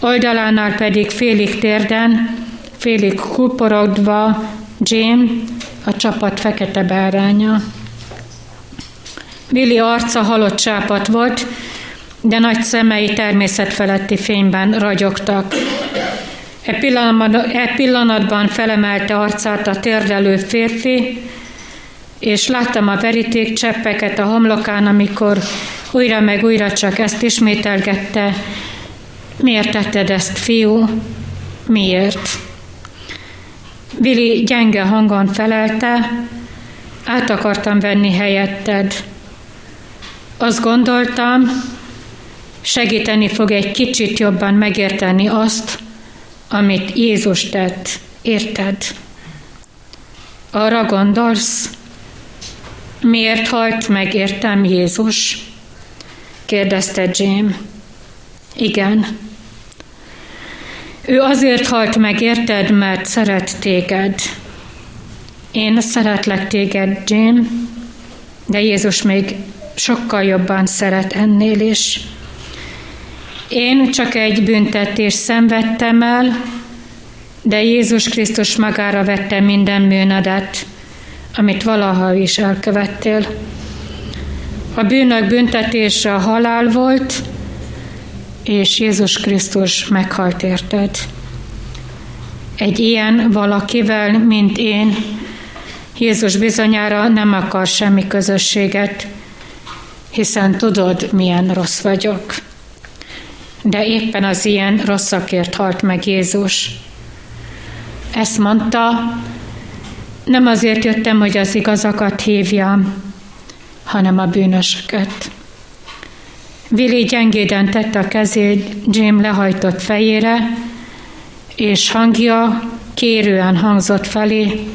oldalánál pedig félig térden, félig kuporodva Jim, a csapat fekete báránya. Billy arca halott csápat volt, de nagy szemei természetfeletti fényben ragyogtak. E pillanatban, e pillanatban felemelte arcát a térdelő férfi, és láttam a veríték cseppeket a homlokán, amikor újra meg újra csak ezt ismételgette. Miért tetted ezt, fiú? Miért? Vili gyenge hangon felelte, át akartam venni helyetted. Azt gondoltam, segíteni fog egy kicsit jobban megérteni azt, amit Jézus tett. Érted? Arra gondolsz, miért halt meg értem Jézus? Kérdezte Jim. Igen. Ő azért halt meg, érted, mert szeret téged. Én szeretlek téged, Jim, de Jézus még sokkal jobban szeret ennél is. Én csak egy büntetést szenvedtem el, de Jézus Krisztus magára vette minden bűnödet, amit valaha is elkövettél. A bűnök büntetése a halál volt, és Jézus Krisztus meghalt érted. Egy ilyen valakivel, mint én, Jézus bizonyára nem akar semmi közösséget, hiszen tudod, milyen rossz vagyok. De éppen az ilyen rosszakért halt meg Jézus. Ezt mondta, nem azért jöttem, hogy az igazakat hívjam, hanem a bűnösöket. Vili gyengéden tette a kezét Jim lehajtott fejére, és hangja kérően hangzott felé,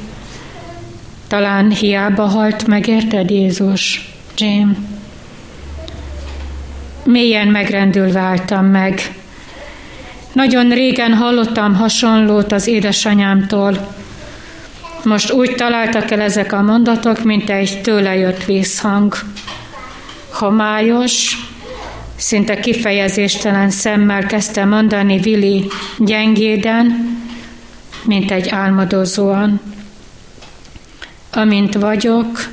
talán hiába halt meg, érted Jézus, Jim? Mélyen megrendülve álltam meg. Nagyon régen hallottam hasonlót az édesanyámtól. Most úgy találtak el ezek a mondatok, mint egy tőle jött vízhang. Homályos, szinte kifejezéstelen szemmel kezdte mondani Vili gyengéden, mint egy álmodozóan. Amint vagyok,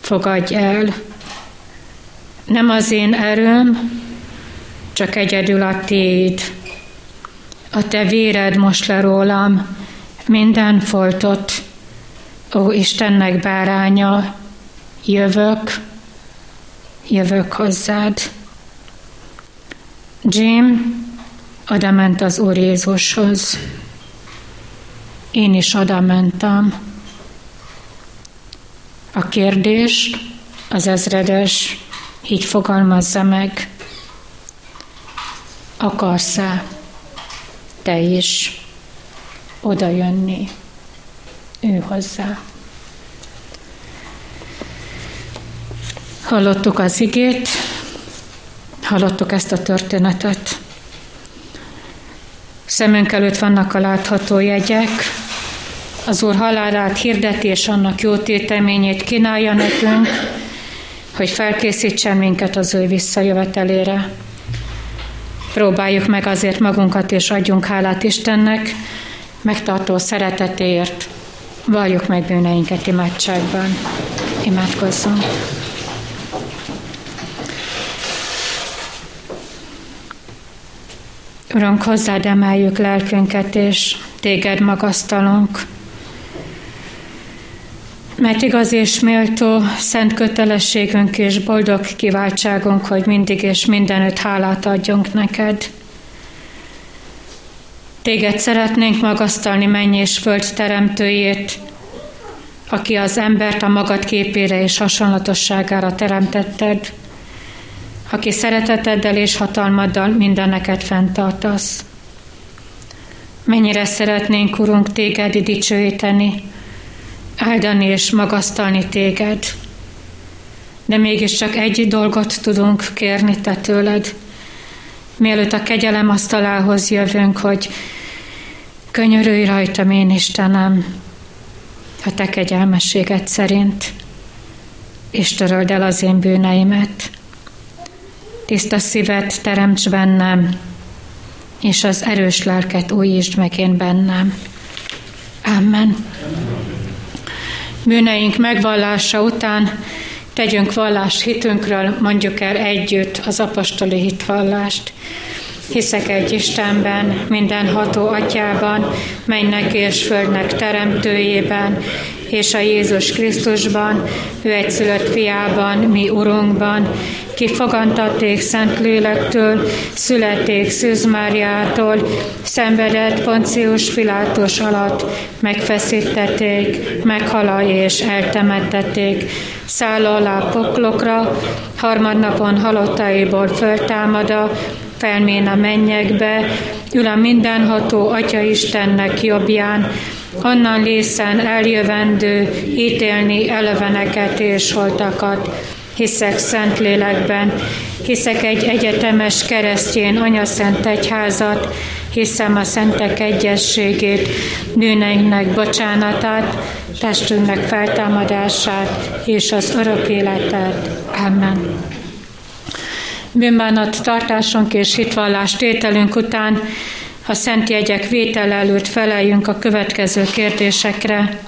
fogadj el. Nem az én erőm, csak egyedül a téd. A te véred most le rólam minden foltot. Ó Istennek báránya, jövök, jövök hozzád. Jim oda ment az Úr Jézushoz. Én is oda mentem. A kérdést az ezredes így fogalmazza meg. Akarsz-e te is oda jönni ő hozzá? Hallottuk az igét, hallottuk ezt a történetet. Szemünk előtt vannak a látható jegyek, az Úr halálát hirdeti és annak jó téteményét kínálja nekünk, hogy felkészítsen minket az ő visszajövetelére. Próbáljuk meg azért magunkat, és adjunk hálát Istennek, megtartó szeretetéért valljuk meg bűneinket imádságban. Imádkozzunk. Urunk, hozzád emeljük lelkünket, és téged magasztalunk. Mert igaz és méltó szent kötelességünk és boldog kiváltságunk, hogy mindig és mindenütt hálát adjunk neked. Téged szeretnénk magasztalni menny és föld teremtőjét, aki az embert a magad képére és hasonlatosságára teremtetted, aki szereteteddel és hatalmaddal mindeneket fenntartasz. Mennyire szeretnénk, Urunk, téged dicsőíteni, áldani és magasztalni téged, de mégiscsak egy dolgot tudunk kérni te tőled, mielőtt a kegyelem asztalához jövünk, hogy könyörülj rajtam én, Istenem, a te kegyelmességed szerint, és töröld el az én bűneimet. Tiszta szívet teremts bennem, és az erős lelket újítsd meg én bennem. Amen. Bűneink megvallása után tegyünk vallást hitünkről, mondjuk el együtt az apostoli hitvallást. Hiszek egy Istenben, minden ható atyában, mennek és földnek teremtőjében, és a Jézus Krisztusban, ő egyszülött fiában, mi Urunkban, ki fogantatték Szent Lélektől, születték Szűz Máriától, szenvedett Poncius Pilátus alatt, megfeszítették, meghala és eltemettették, száll alá poklokra, harmadnapon halottaiból föltámada, felmén a mennyekbe, ül a mindenható Atya Istennek jobbján, onnan lészen eljövendő, ítélni eleveneket és holtakat. Hiszek szent lélekben, hiszek egy egyetemes keresztjén anyaszent egyházat, hiszem a szentek egyességét, bűneinknek bocsánatát, testünknek feltámadását és az örök életet. Amen. Bűnbánat tartásunk és hitvallás tételünk után a szent jegyek vétel előtt feleljünk a következő kérdésekre.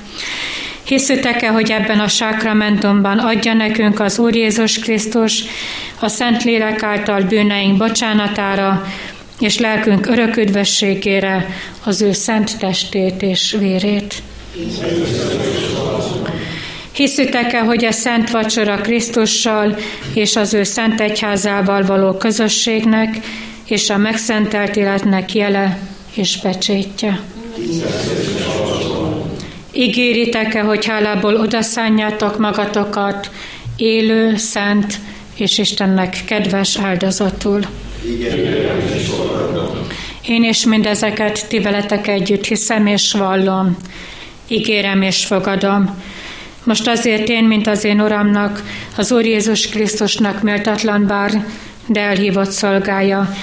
Hiszitek-e, hogy ebben a sákramentumban adja nekünk az Úr Jézus Krisztus a Szent Lélek által bűneink bocsánatára és lelkünk örök üdvességére az ő szent testét és vérét? Hiszitek-e, hogy a szent vacsora Krisztussal és az ő szent egyházával való közösségnek és a megszentelt életnek jele és pecsétje? Ígéritek-e, hogy hálából odaszánjátok magatokat élő, szent és Istennek kedves áldozatul? Én is mindezeket ti veletek együtt hiszem és vallom, ígérem és fogadom, most azért én, mint az én Uramnak, az Úr Jézus Krisztusnak méltatlan bár, de elhívott szolgája,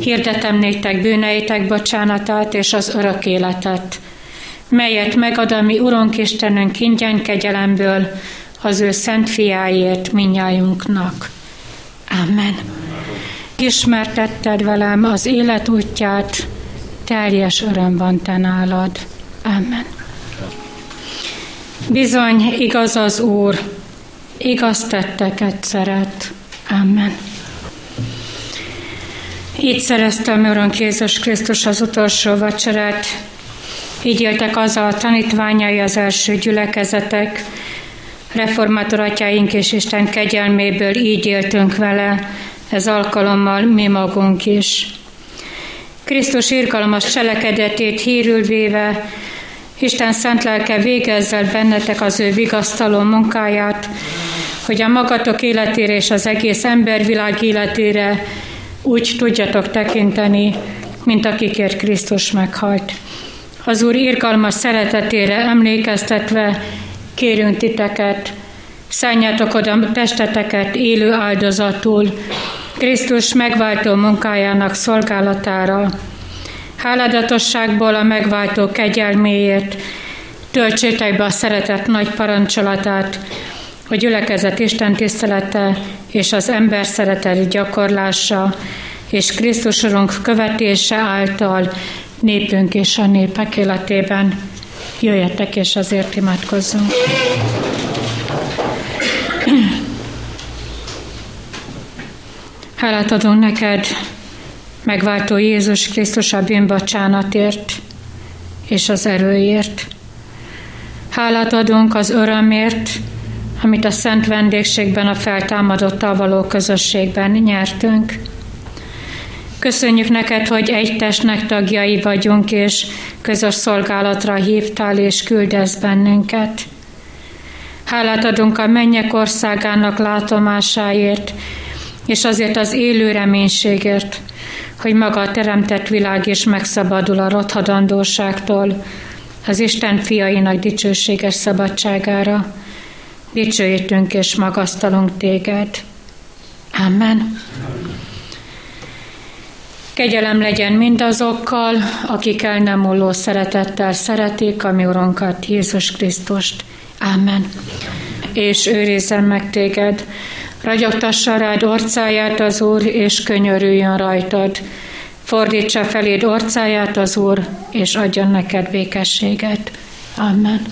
hirdetem néktek bűneitek bocsánatát és az örök életet, melyet megad a mi Urunk Istenünk ingyen kegyelemből az ő szent fiáért minnyájunknak. Amen. Ismertetted velem az élet útját, teljes öröm van te nálad. Amen. Bizony, igaz az Úr, igaz tetteket szeret. Amen. Így szereztem Urunk Jézus Krisztus az utolsó vacsorát, így éltek az a tanítványai az első gyülekezetek, reformátor atyáink és Isten kegyelméből így éltünk vele, ez alkalommal mi magunk is. Krisztus irgalmas cselekedetét hírül véve, Isten szent lelke végezzel bennetek az ő vigasztaló munkáját, hogy a magatok életére és az egész embervilág életére úgy tudjatok tekinteni, mint akikért Krisztus meghalt. Az Úr irgalmas szeretetére emlékeztetve kérünk titeket, szálljátok oda testeteket élő áldozatul, Krisztus megváltó munkájának szolgálatára, Háladatosságból a megváltó kegyelméért töltsétek be a szeretet nagy parancsolatát, hogy gyülekezet Isten tisztelete és az ember szeretet gyakorlása és Krisztus követése által népünk és a népek életében. Jöjjetek és azért imádkozzunk. Hálát adunk neked, megváltó Jézus Krisztus a bűnbocsánatért és az erőért. Hálát adunk az örömért, amit a szent vendégségben, a feltámadottal való közösségben nyertünk. Köszönjük neked, hogy egy testnek tagjai vagyunk, és közös szolgálatra hívtál és küldesz bennünket. Hálát adunk a mennyek országának látomásáért, és azért az élő reménységért, hogy maga a teremtett világ is megszabadul a rothadandóságtól, az Isten fiainak dicsőséges szabadságára. Dicsőítünk és magasztalunk téged. Amen. Kegyelem legyen mindazokkal, akik el nem múló szeretettel szeretik a mi Urunkat, Jézus Krisztust. Amen. És őrizzen meg téged, ragyogtassa rád orcáját az Úr, és könyörüljön rajtad. Fordítsa feléd orcáját az Úr, és adjon neked békességet. Amen.